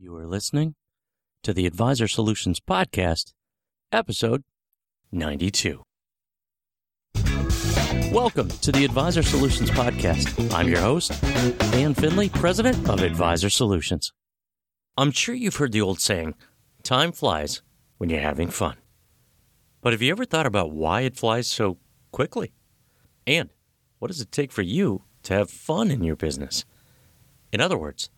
You are listening to the Advisor Solutions Podcast, episode 92. Welcome to the Advisor Solutions Podcast. I'm your host, Dan Finley, president of Advisor Solutions. I'm sure you've heard the old saying, time flies when you're having fun. But have you ever thought about why it flies so quickly? And what does it take for you to have fun in your business? In other words,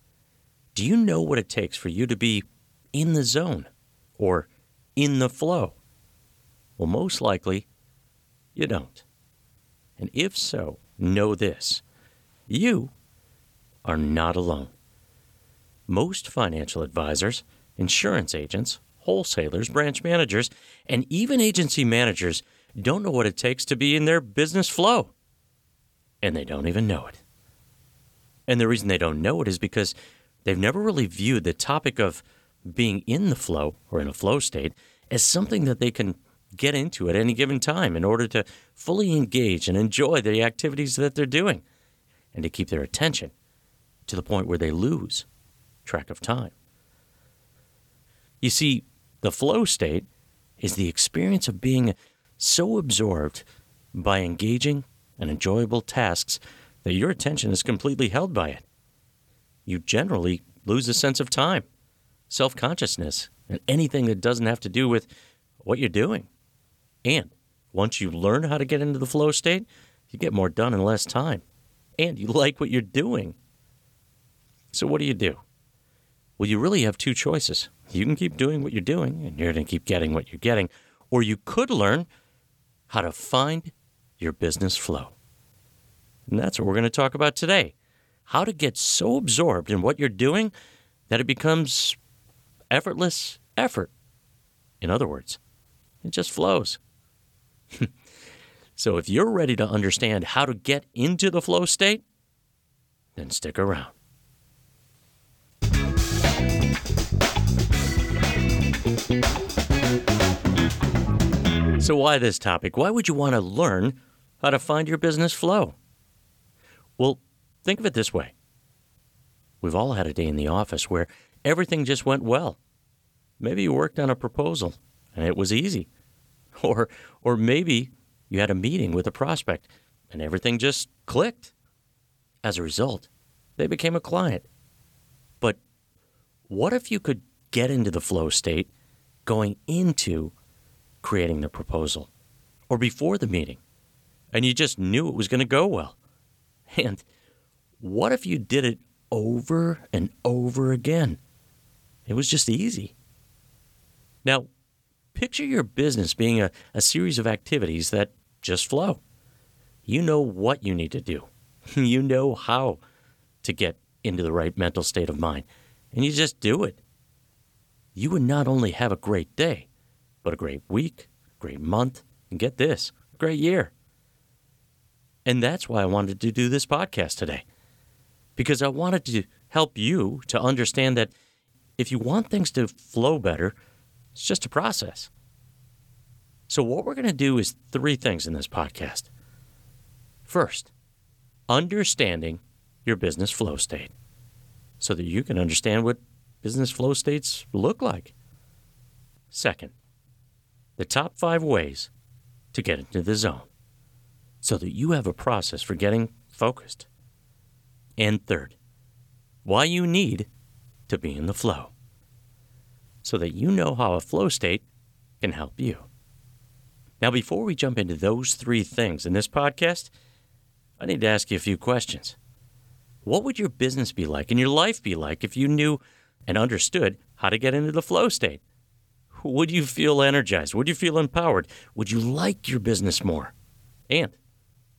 do you know what it takes for you to be in the zone or in the flow? Well, most likely you don't. And if so, know this you are not alone. Most financial advisors, insurance agents, wholesalers, branch managers, and even agency managers don't know what it takes to be in their business flow. And they don't even know it. And the reason they don't know it is because they've never really viewed the topic of being in the flow or in a flow state as something that they can get into at any given time in order to fully engage and enjoy the activities that they're doing and to keep their attention to the point where they lose track of time. You see, the flow state is the experience of being so absorbed by engaging and enjoyable tasks that your attention is completely held by it. You generally lose a sense of time, self consciousness, and anything that doesn't have to do with what you're doing. And once you learn how to get into the flow state, you get more done in less time. And you like what you're doing. So, what do you do? Well, you really have two choices. You can keep doing what you're doing, and you're going to keep getting what you're getting, or you could learn how to find your business flow. And that's what we're going to talk about today how to get so absorbed in what you're doing that it becomes effortless effort. In other words, it just flows. so if you're ready to understand how to get into the flow state, then stick around. So, why this topic? Why would you want to learn how to find your business flow? Well, think of it this way we've all had a day in the office where everything just went well. Maybe you worked on a proposal and it was easy. Or, or maybe you had a meeting with a prospect and everything just clicked. As a result, they became a client. But what if you could get into the flow state going into creating the proposal or before the meeting and you just knew it was going to go well? And what if you did it over and over again? It was just easy. Now, picture your business being a, a series of activities that just flow. You know what you need to do, you know how to get into the right mental state of mind, and you just do it. You would not only have a great day, but a great week, great month, and get this, a great year. And that's why I wanted to do this podcast today. Because I wanted to help you to understand that if you want things to flow better, it's just a process. So, what we're going to do is three things in this podcast. First, understanding your business flow state so that you can understand what business flow states look like. Second, the top five ways to get into the zone so that you have a process for getting focused. And third, why you need to be in the flow so that you know how a flow state can help you. Now, before we jump into those three things in this podcast, I need to ask you a few questions. What would your business be like and your life be like if you knew and understood how to get into the flow state? Would you feel energized? Would you feel empowered? Would you like your business more? And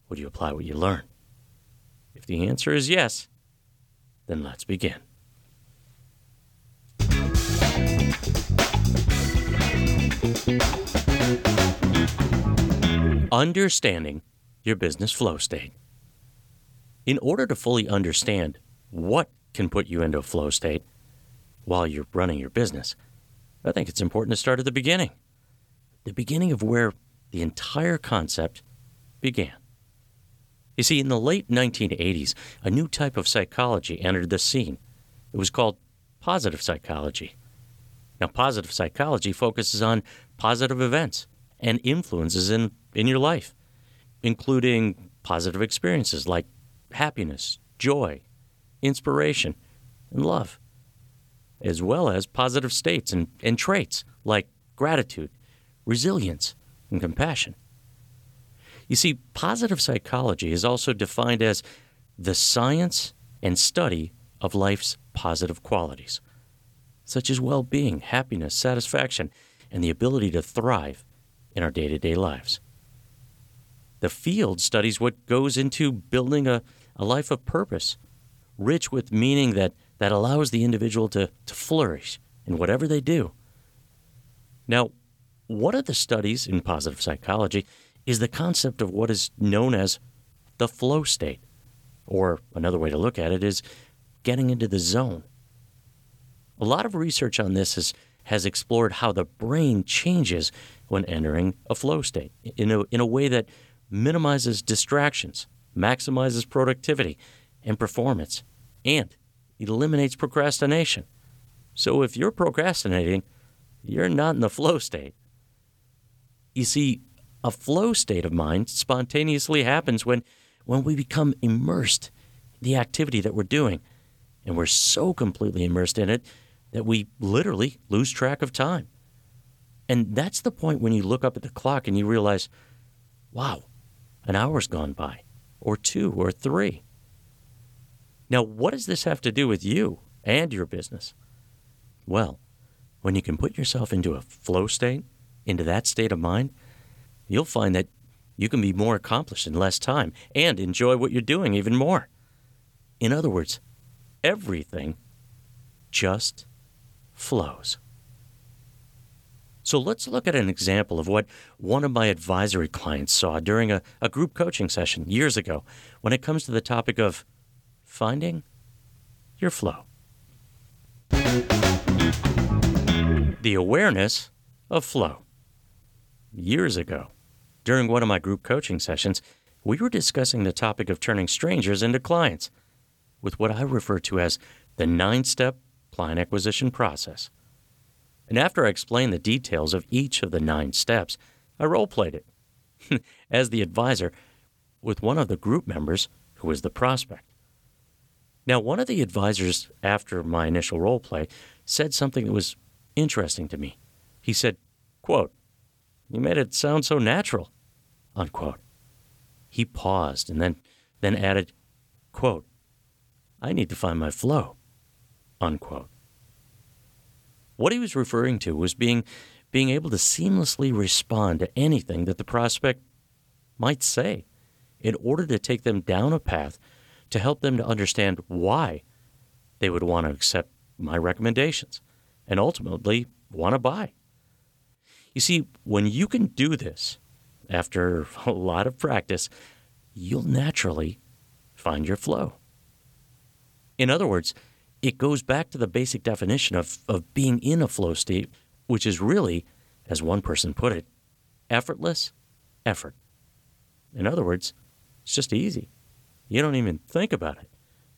would you apply what you learn? If the answer is yes, then let's begin. Understanding your business flow state. In order to fully understand what can put you into a flow state while you're running your business, I think it's important to start at the beginning. The beginning of where the entire concept began. You see, in the late 1980s, a new type of psychology entered the scene. It was called positive psychology. Now, positive psychology focuses on positive events and influences in, in your life, including positive experiences like happiness, joy, inspiration, and love, as well as positive states and, and traits like gratitude, resilience, and compassion. You see, positive psychology is also defined as the science and study of life's positive qualities, such as well being, happiness, satisfaction, and the ability to thrive in our day to day lives. The field studies what goes into building a, a life of purpose, rich with meaning that, that allows the individual to, to flourish in whatever they do. Now, one of the studies in positive psychology is the concept of what is known as the flow state. Or another way to look at it is getting into the zone. A lot of research on this has, has explored how the brain changes when entering a flow state in a, in a way that minimizes distractions, maximizes productivity and performance, and eliminates procrastination. So if you're procrastinating, you're not in the flow state. You see, a flow state of mind spontaneously happens when, when we become immersed in the activity that we're doing. And we're so completely immersed in it that we literally lose track of time. And that's the point when you look up at the clock and you realize, wow, an hour's gone by, or two, or three. Now, what does this have to do with you and your business? Well, when you can put yourself into a flow state, into that state of mind, you'll find that you can be more accomplished in less time and enjoy what you're doing even more. In other words, everything just flows. So let's look at an example of what one of my advisory clients saw during a, a group coaching session years ago when it comes to the topic of finding your flow. The awareness of flow. Years ago, during one of my group coaching sessions, we were discussing the topic of turning strangers into clients with what I refer to as the nine step client acquisition process. And after I explained the details of each of the nine steps, I role played it as the advisor with one of the group members who was the prospect. Now, one of the advisors, after my initial role play, said something that was interesting to me. He said, quote, You made it sound so natural, unquote. He paused and then, then added, quote, I need to find my flow, unquote. What he was referring to was being, being able to seamlessly respond to anything that the prospect might say in order to take them down a path to help them to understand why they would want to accept my recommendations and ultimately want to buy. You see, when you can do this after a lot of practice, you'll naturally find your flow. In other words, it goes back to the basic definition of, of being in a flow state, which is really, as one person put it, effortless effort. In other words, it's just easy. You don't even think about it.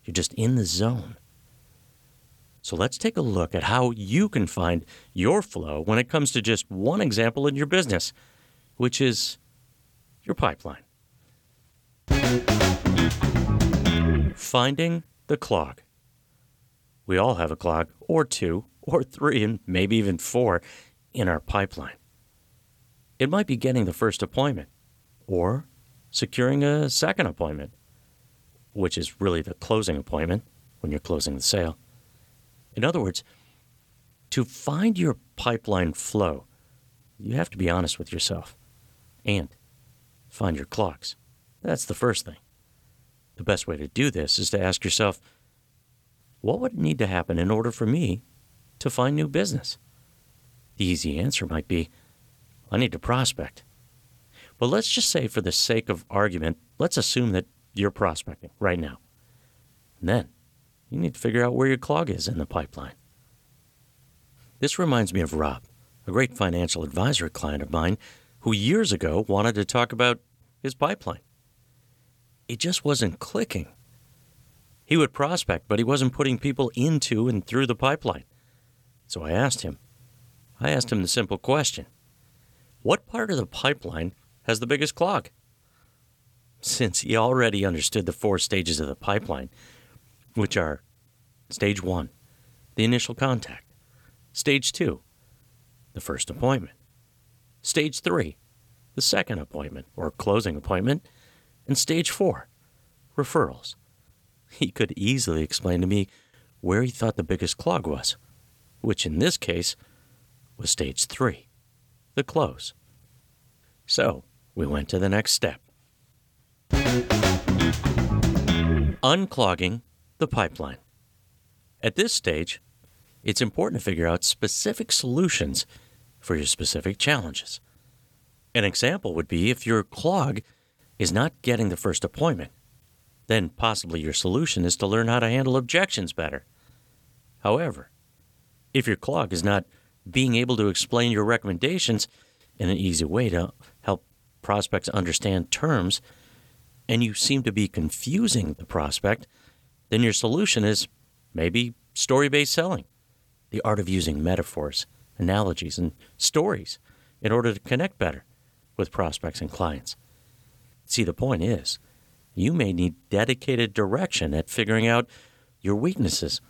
You're just in the zone. So let's take a look at how you can find your flow when it comes to just one example in your business, which is your pipeline. Finding the clog. We all have a clog, or two, or three, and maybe even four in our pipeline. It might be getting the first appointment, or securing a second appointment, which is really the closing appointment when you're closing the sale. In other words, to find your pipeline flow, you have to be honest with yourself and find your clocks. That's the first thing. The best way to do this is to ask yourself, what would need to happen in order for me to find new business? The easy answer might be I need to prospect. But let's just say, for the sake of argument, let's assume that you're prospecting right now. And then you need to figure out where your clog is in the pipeline. This reminds me of Rob, a great financial advisory client of mine who years ago wanted to talk about his pipeline. It just wasn't clicking. He would prospect, but he wasn't putting people into and through the pipeline. So I asked him. I asked him the simple question What part of the pipeline has the biggest clog? Since he already understood the four stages of the pipeline, which are stage one, the initial contact, stage two, the first appointment, stage three, the second appointment or closing appointment, and stage four, referrals. He could easily explain to me where he thought the biggest clog was, which in this case was stage three, the close. So we went to the next step unclogging the pipeline. At this stage, it's important to figure out specific solutions for your specific challenges. An example would be if your clog is not getting the first appointment, then possibly your solution is to learn how to handle objections better. However, if your clog is not being able to explain your recommendations in an easy way to help prospects understand terms, and you seem to be confusing the prospect, then your solution is maybe story based selling, the art of using metaphors, analogies, and stories in order to connect better with prospects and clients. See, the point is, you may need dedicated direction at figuring out your weaknesses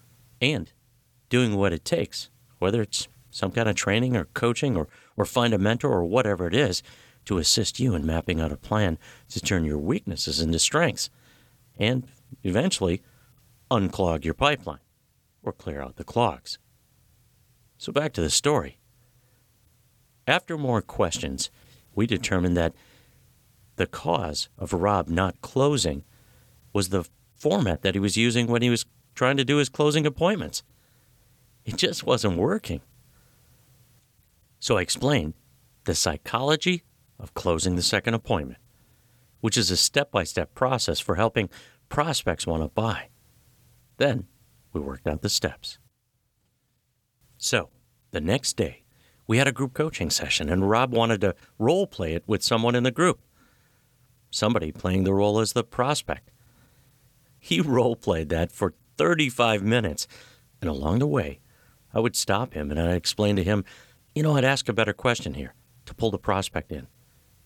and doing what it takes, whether it's some kind of training or coaching or, or find a mentor or whatever it is to assist you in mapping out a plan to turn your weaknesses into strengths and eventually unclog your pipeline or clear out the clogs. So back to the story. After more questions, we determined that the cause of Rob not closing was the format that he was using when he was trying to do his closing appointments. It just wasn't working. So I explained the psychology of closing the second appointment, which is a step by step process for helping prospects want to buy. Then we worked out the steps. So the next day, we had a group coaching session, and Rob wanted to role play it with someone in the group. Somebody playing the role as the prospect. He role played that for 35 minutes, and along the way, I would stop him and I'd explain to him, you know, I'd ask a better question here to pull the prospect in,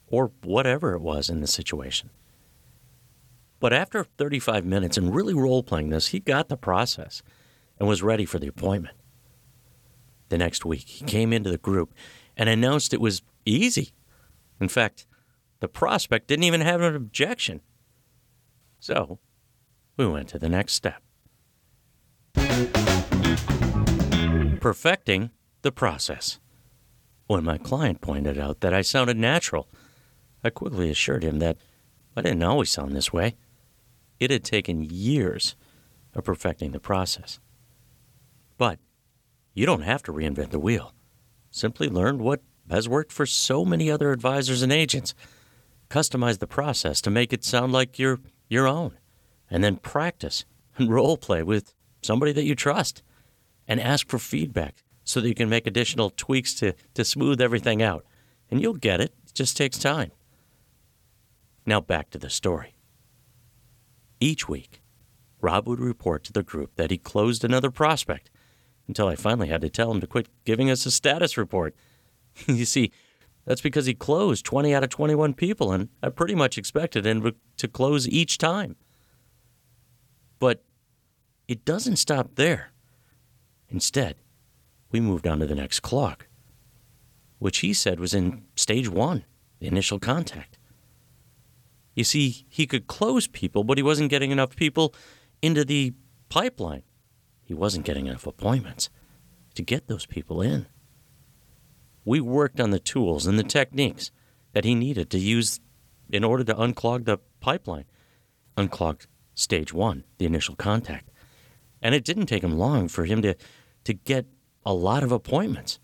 or whatever it was in the situation. But after 35 minutes and really role playing this, he got the process and was ready for the appointment. The next week, he came into the group and announced it was easy. In fact, the prospect didn't even have an objection. So, we went to the next step perfecting the process. When my client pointed out that I sounded natural, I quickly assured him that I didn't always sound this way. It had taken years of perfecting the process. But you don't have to reinvent the wheel. Simply learn what has worked for so many other advisors and agents. Customize the process to make it sound like you're your own, and then practice and role play with somebody that you trust and ask for feedback so that you can make additional tweaks to, to smooth everything out. And you'll get it, it just takes time. Now back to the story. Each week, Rob would report to the group that he closed another prospect until I finally had to tell him to quit giving us a status report. you see, that's because he closed 20 out of 21 people, and I pretty much expected him to close each time. But it doesn't stop there. Instead, we moved on to the next clock, which he said was in stage one, the initial contact. You see, he could close people, but he wasn't getting enough people into the pipeline. He wasn't getting enough appointments to get those people in. We worked on the tools and the techniques that he needed to use in order to unclog the pipeline, unclog stage one, the initial contact. And it didn't take him long for him to to get a lot of appointments.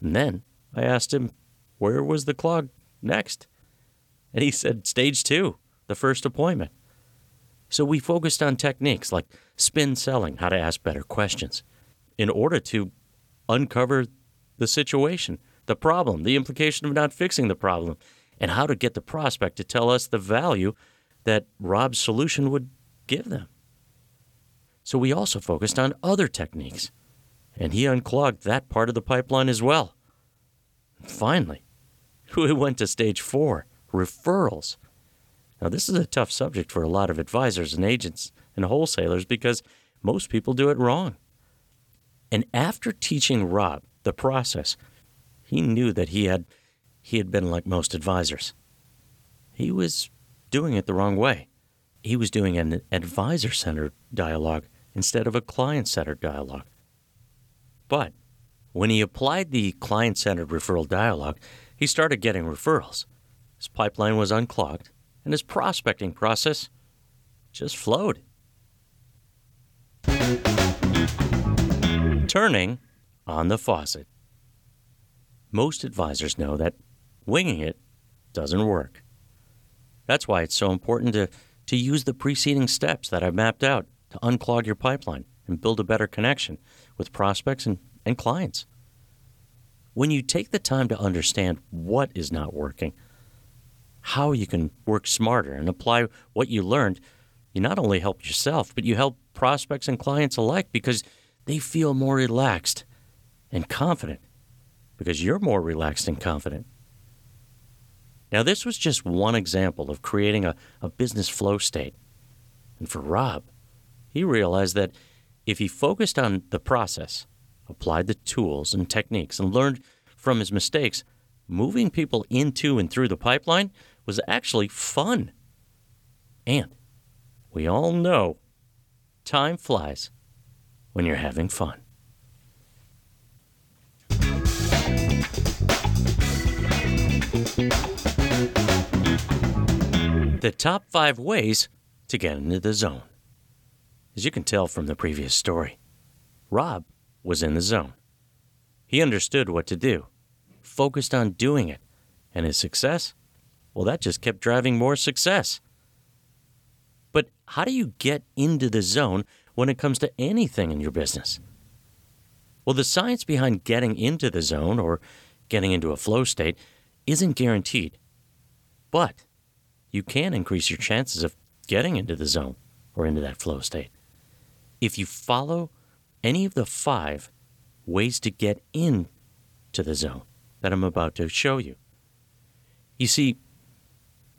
And then I asked him, where was the clog next? And he said, stage two, the first appointment. So we focused on techniques like spin selling, how to ask better questions, in order to uncover the situation, the problem, the implication of not fixing the problem, and how to get the prospect to tell us the value that Rob's solution would give them. So we also focused on other techniques, and he unclogged that part of the pipeline as well. Finally, we went to stage four referrals. Now, this is a tough subject for a lot of advisors and agents and wholesalers because most people do it wrong. And after teaching Rob the process, he knew that he had he had been like most advisors. He was doing it the wrong way. He was doing an advisor centered dialogue instead of a client centered dialogue. But when he applied the client centered referral dialogue, he started getting referrals. His pipeline was unclogged, and his prospecting process just flowed. Turning on the faucet. Most advisors know that winging it doesn't work. That's why it's so important to, to use the preceding steps that I've mapped out to unclog your pipeline and build a better connection with prospects and, and clients. When you take the time to understand what is not working, how you can work smarter and apply what you learned, you not only help yourself, but you help prospects and clients alike because they feel more relaxed and confident because you're more relaxed and confident. Now, this was just one example of creating a, a business flow state. And for Rob, he realized that if he focused on the process, applied the tools and techniques, and learned from his mistakes, moving people into and through the pipeline was actually fun. And we all know time flies when you're having fun. The top five ways to get into the zone. As you can tell from the previous story, Rob was in the zone. He understood what to do, focused on doing it, and his success well, that just kept driving more success. But how do you get into the zone when it comes to anything in your business? Well, the science behind getting into the zone or getting into a flow state isn't guaranteed. But you can increase your chances of getting into the zone or into that flow state if you follow any of the five ways to get into the zone that I'm about to show you. You see,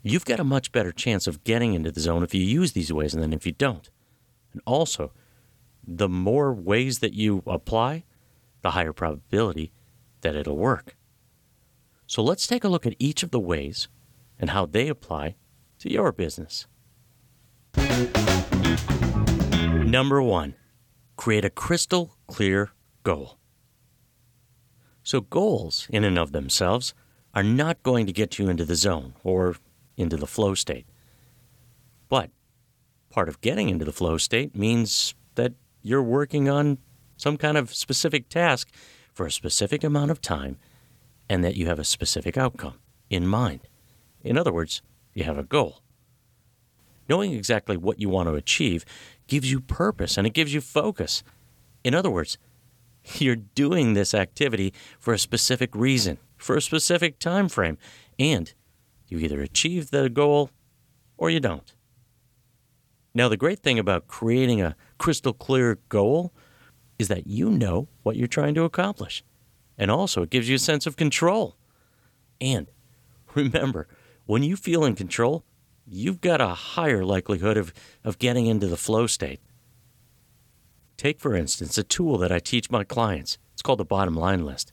you've got a much better chance of getting into the zone if you use these ways than if you don't. And also, the more ways that you apply, the higher probability that it'll work. So let's take a look at each of the ways and how they apply to your business. Number one, create a crystal clear goal. So, goals in and of themselves are not going to get you into the zone or into the flow state. But part of getting into the flow state means that you're working on some kind of specific task for a specific amount of time and that you have a specific outcome in mind. In other words, you have a goal. Knowing exactly what you want to achieve gives you purpose and it gives you focus. In other words, you're doing this activity for a specific reason, for a specific time frame, and you either achieve the goal or you don't. Now, the great thing about creating a crystal clear goal is that you know what you're trying to accomplish. And also, it gives you a sense of control. And remember, when you feel in control, you've got a higher likelihood of, of getting into the flow state. Take, for instance, a tool that I teach my clients. It's called the bottom line list.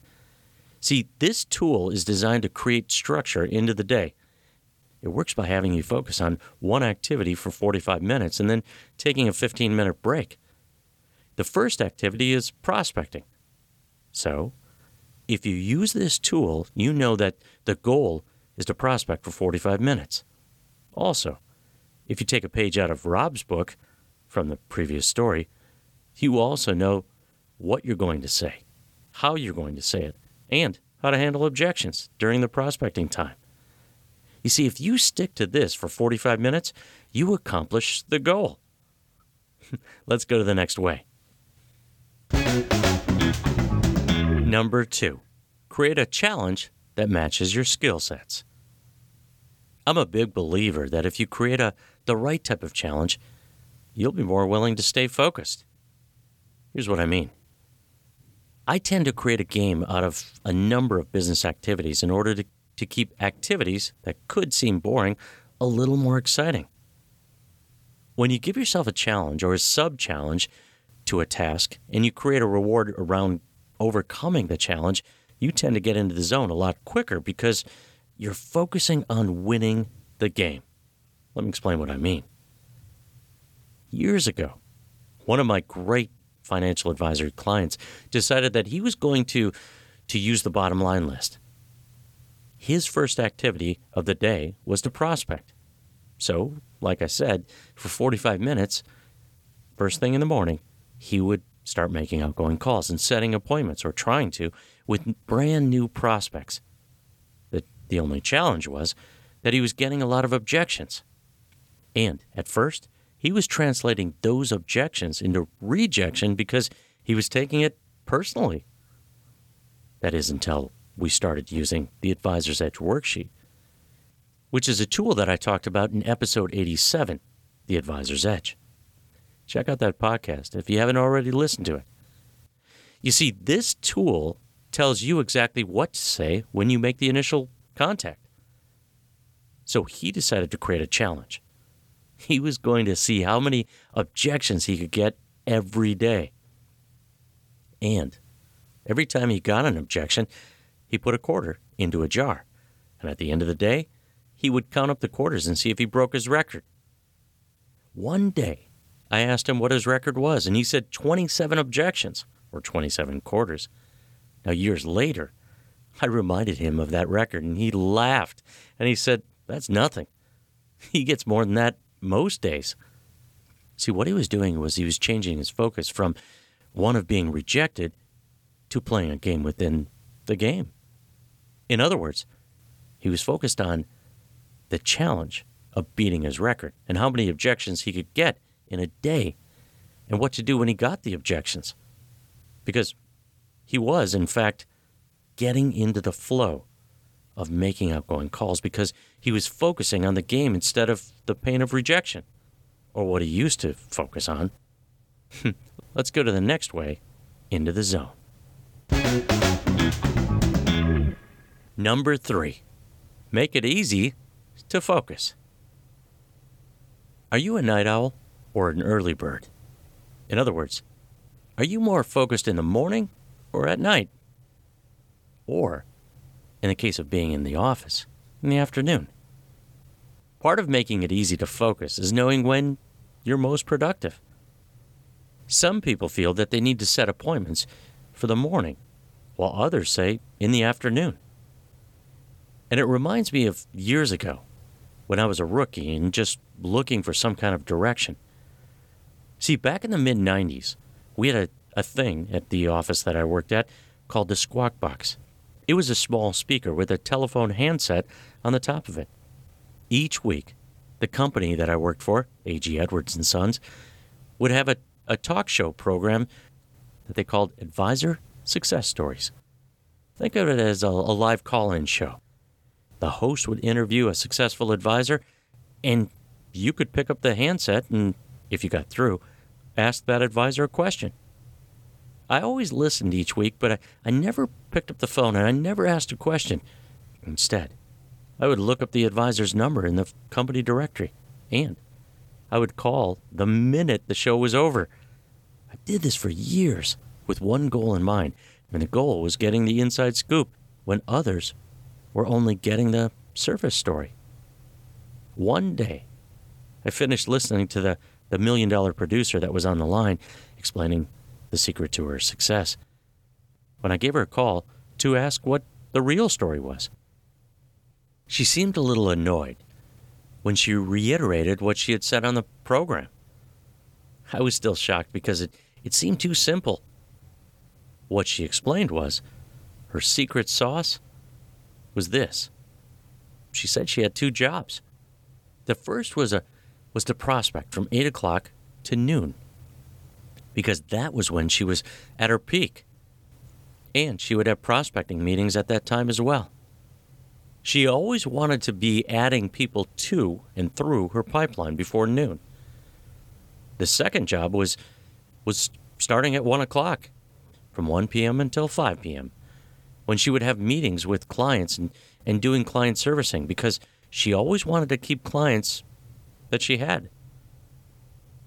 See, this tool is designed to create structure into the day it works by having you focus on one activity for 45 minutes and then taking a 15 minute break. The first activity is prospecting. So, if you use this tool, you know that the goal is to prospect for 45 minutes. Also, if you take a page out of Rob's book from the previous story, you also know what you're going to say, how you're going to say it, and how to handle objections during the prospecting time. You see, if you stick to this for 45 minutes, you accomplish the goal. Let's go to the next way. Number two, create a challenge that matches your skill sets. I'm a big believer that if you create a, the right type of challenge, you'll be more willing to stay focused. Here's what I mean I tend to create a game out of a number of business activities in order to, to keep activities that could seem boring a little more exciting. When you give yourself a challenge or a sub challenge to a task and you create a reward around overcoming the challenge, you tend to get into the zone a lot quicker because you're focusing on winning the game. Let me explain what I mean. Years ago, one of my great financial advisory clients decided that he was going to, to use the bottom line list. His first activity of the day was to prospect. So, like I said, for 45 minutes, first thing in the morning, he would start making outgoing calls and setting appointments or trying to with brand new prospects. The, the only challenge was that he was getting a lot of objections. And at first, he was translating those objections into rejection because he was taking it personally. That is until we started using the Advisor's Edge worksheet, which is a tool that I talked about in episode 87, The Advisor's Edge. Check out that podcast if you haven't already listened to it. You see, this tool tells you exactly what to say when you make the initial contact. So he decided to create a challenge he was going to see how many objections he could get every day. And every time he got an objection, he put a quarter into a jar. And at the end of the day, he would count up the quarters and see if he broke his record. One day, I asked him what his record was, and he said 27 objections, or 27 quarters. Now, years later, I reminded him of that record, and he laughed, and he said, That's nothing. He gets more than that most days. See, what he was doing was he was changing his focus from one of being rejected to playing a game within the game. In other words, he was focused on the challenge of beating his record and how many objections he could get in a day and what to do when he got the objections. Because he was, in fact, getting into the flow of making outgoing calls because he was focusing on the game instead of the pain of rejection, or what he used to focus on. Let's go to the next way into the zone. Number three, make it easy to focus. Are you a night owl or an early bird? In other words, are you more focused in the morning or at night? Or in the case of being in the office, in the afternoon. Part of making it easy to focus is knowing when you're most productive. Some people feel that they need to set appointments for the morning, while others say in the afternoon. And it reminds me of years ago when I was a rookie and just looking for some kind of direction. See, back in the mid 90s, we had a, a thing at the office that I worked at called the Squawk Box. It was a small speaker with a telephone handset on the top of it. Each week, the company that I worked for, A.G. Edwards and Sons, would have a, a talk show program that they called Advisor Success Stories. Think of it as a, a live call in show. The host would interview a successful advisor, and you could pick up the handset and, if you got through, ask that advisor a question. I always listened each week, but I, I never picked up the phone and I never asked a question. Instead, I would look up the advisor's number in the company directory and I would call the minute the show was over. I did this for years with one goal in mind, and the goal was getting the inside scoop when others were only getting the surface story. One day, I finished listening to the, the million dollar producer that was on the line explaining the secret to her success, when I gave her a call to ask what the real story was. She seemed a little annoyed when she reiterated what she had said on the program. I was still shocked because it, it seemed too simple. What she explained was her secret sauce was this. She said she had two jobs. The first was a was to prospect from eight o'clock to noon because that was when she was at her peak. And she would have prospecting meetings at that time as well. She always wanted to be adding people to and through her pipeline before noon. The second job was was starting at one o'clock, from 1 p.m. until 5 p.m., when she would have meetings with clients and, and doing client servicing because she always wanted to keep clients that she had.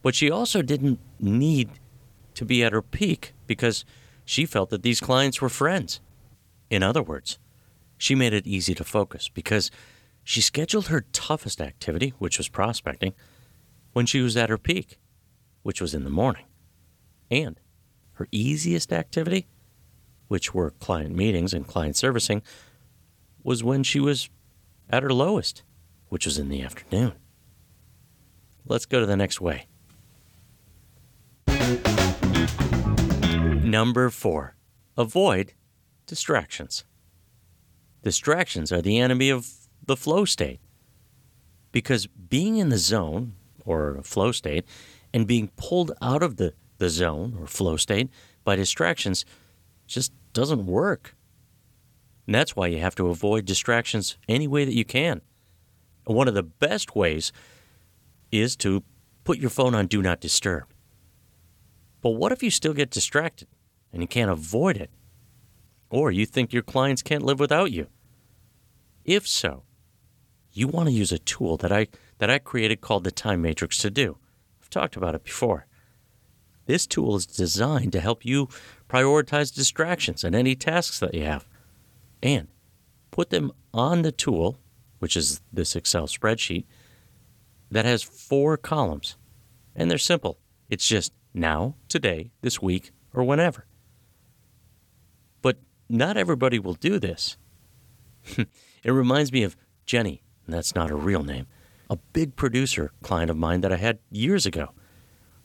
But she also didn't need to be at her peak because she felt that these clients were friends. In other words, she made it easy to focus because she scheduled her toughest activity, which was prospecting, when she was at her peak, which was in the morning. And her easiest activity, which were client meetings and client servicing, was when she was at her lowest, which was in the afternoon. Let's go to the next way. Number four, avoid distractions. Distractions are the enemy of the flow state because being in the zone or flow state and being pulled out of the, the zone or flow state by distractions just doesn't work. And that's why you have to avoid distractions any way that you can. One of the best ways is to put your phone on Do Not Disturb. But what if you still get distracted and you can't avoid it? Or you think your clients can't live without you? If so, you want to use a tool that I, that I created called the Time Matrix to do. I've talked about it before. This tool is designed to help you prioritize distractions and any tasks that you have and put them on the tool, which is this Excel spreadsheet, that has four columns. And they're simple it's just now, today, this week, or whenever. But not everybody will do this. it reminds me of Jenny, and that's not her real name, a big producer client of mine that I had years ago.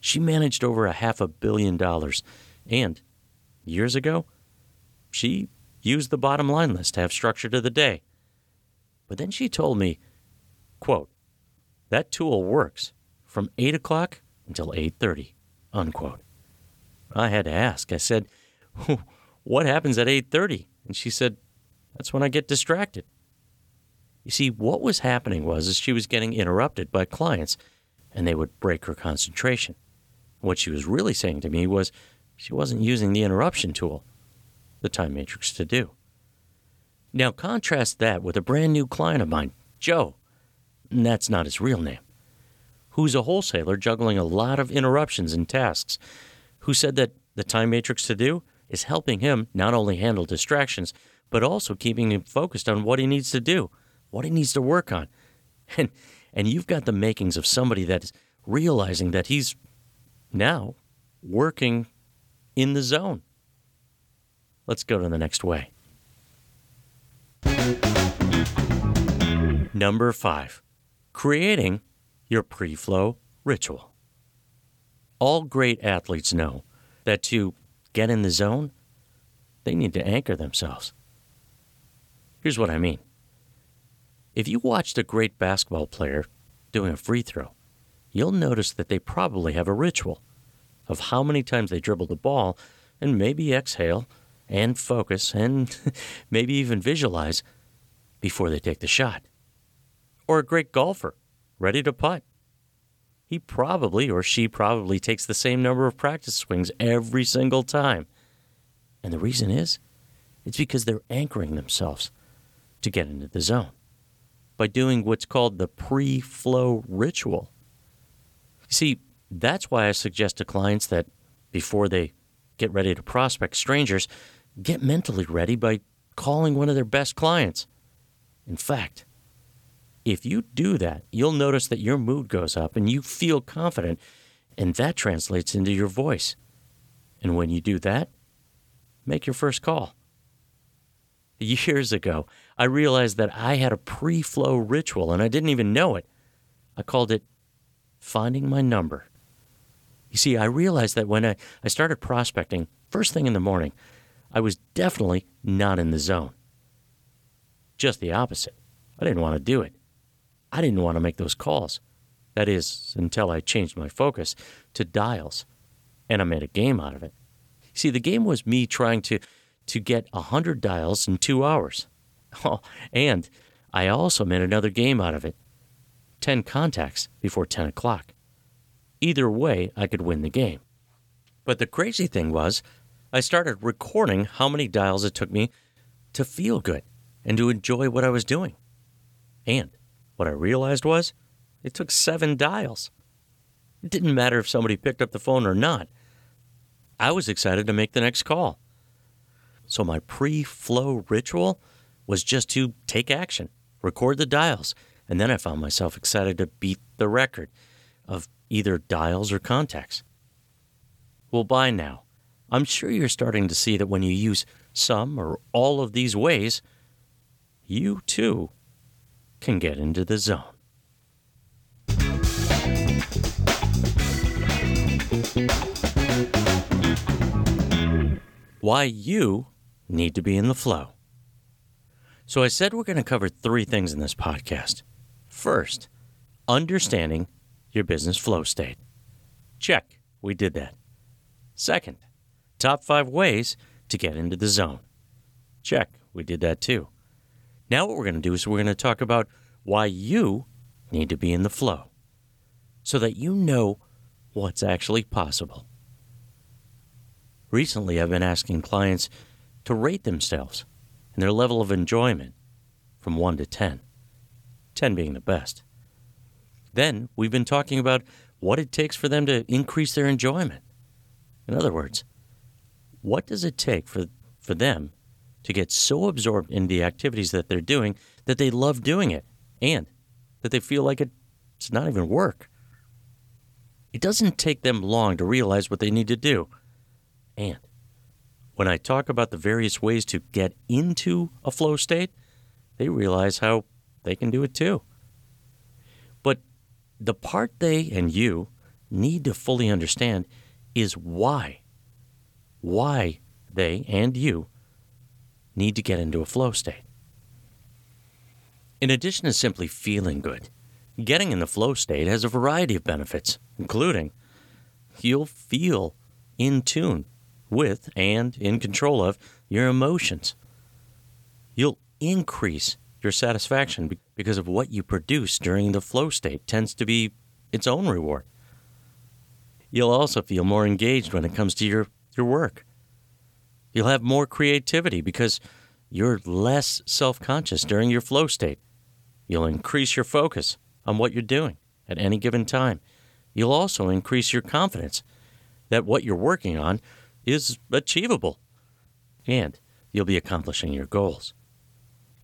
She managed over a half a billion dollars, and years ago, she used the bottom line list to have structure to the day. But then she told me, quote, that tool works from 8 o'clock until 8.30, unquote. I had to ask. I said, what happens at 8.30? And she said, that's when I get distracted. You see, what was happening was is she was getting interrupted by clients, and they would break her concentration. What she was really saying to me was she wasn't using the interruption tool, the time matrix to do. Now contrast that with a brand new client of mine, Joe. That's not his real name. Who's a wholesaler juggling a lot of interruptions and tasks, who said that the time matrix to do is helping him not only handle distractions, but also keeping him focused on what he needs to do what he needs to work on. And, and you've got the makings of somebody that's realizing that he's now working in the zone. Let's go to the next way. Number five, creating your pre flow ritual. All great athletes know that to get in the zone, they need to anchor themselves. Here's what I mean if you watched a great basketball player doing a free throw, you'll notice that they probably have a ritual of how many times they dribble the ball and maybe exhale and focus and maybe even visualize before they take the shot. Or a great golfer ready to putt. He probably or she probably takes the same number of practice swings every single time. And the reason is, it's because they're anchoring themselves to get into the zone by doing what's called the pre flow ritual. You see, that's why I suggest to clients that before they get ready to prospect strangers, get mentally ready by calling one of their best clients. In fact, if you do that, you'll notice that your mood goes up and you feel confident, and that translates into your voice. And when you do that, make your first call. Years ago, I realized that I had a pre flow ritual and I didn't even know it. I called it finding my number. You see, I realized that when I, I started prospecting first thing in the morning, I was definitely not in the zone. Just the opposite. I didn't want to do it. I didn't want to make those calls. That is, until I changed my focus to dials and I made a game out of it. See, the game was me trying to to get 100 dials in two hours. Oh, and I also made another game out of it 10 contacts before 10 o'clock. either way, I could win the game. But the crazy thing was, I started recording how many dials it took me to feel good and to enjoy what I was doing. And what I realized was, it took seven dials. It didn't matter if somebody picked up the phone or not. I was excited to make the next call. So my pre flow ritual was just to take action, record the dials, and then I found myself excited to beat the record of either dials or contacts. Well, by now, I'm sure you're starting to see that when you use some or all of these ways, you too can get into the zone. Why you need to be in the flow. So, I said we're going to cover three things in this podcast. First, understanding your business flow state. Check, we did that. Second, top five ways to get into the zone. Check, we did that too. Now, what we're going to do is we're going to talk about why you need to be in the flow so that you know what's actually possible. Recently, I've been asking clients to rate themselves and their level of enjoyment from 1 to 10, 10 being the best. Then we've been talking about what it takes for them to increase their enjoyment. In other words, what does it take for, for them to get so absorbed in the activities that they're doing that they love doing it and that they feel like it's not even work? It doesn't take them long to realize what they need to do. And when I talk about the various ways to get into a flow state, they realize how they can do it too. But the part they and you need to fully understand is why. Why they and you need to get into a flow state. In addition to simply feeling good, getting in the flow state has a variety of benefits, including you'll feel in tune with and in control of your emotions. You'll increase your satisfaction because of what you produce during the flow state tends to be its own reward. You'll also feel more engaged when it comes to your, your work. You'll have more creativity because you're less self conscious during your flow state. You'll increase your focus on what you're doing at any given time. You'll also increase your confidence that what you're working on is achievable and you'll be accomplishing your goals.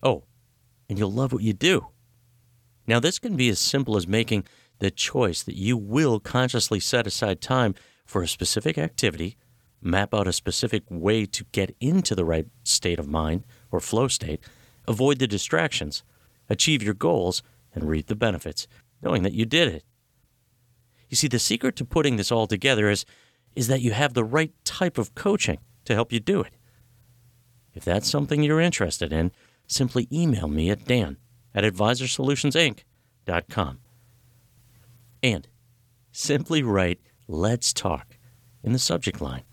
Oh, and you'll love what you do. Now, this can be as simple as making the choice that you will consciously set aside time for a specific activity, map out a specific way to get into the right state of mind or flow state, avoid the distractions, achieve your goals, and reap the benefits, knowing that you did it. You see, the secret to putting this all together is, is that you have the right type of coaching to help you do it. If that's something you're interested in, simply email me at dan at advisorsolutionsinc.com. And simply write Let's Talk in the subject line,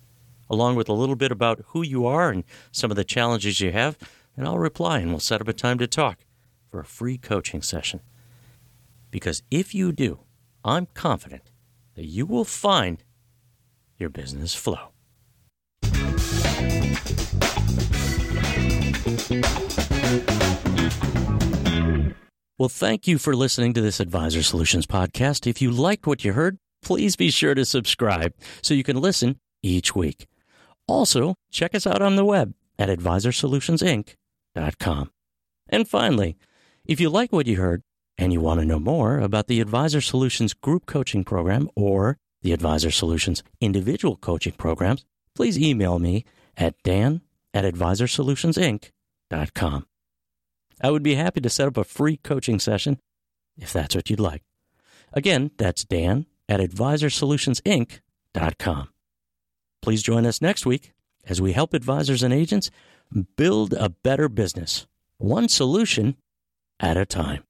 along with a little bit about who you are and some of the challenges you have, and I'll reply and we'll set up a time to talk for a free coaching session. Because if you do, I'm confident that you will find your business flow. Well, thank you for listening to this Advisor Solutions podcast. If you liked what you heard, please be sure to subscribe so you can listen each week. Also, check us out on the web at advisorsolutionsinc.com. And finally, if you like what you heard and you want to know more about the Advisor Solutions group coaching program or the Advisor Solutions individual coaching programs, please email me at dan at advisorsolutionsinc.com. I would be happy to set up a free coaching session if that's what you'd like. Again, that's Dan at advisorsolutionsinc.com. Please join us next week as we help advisors and agents build a better business, one solution at a time.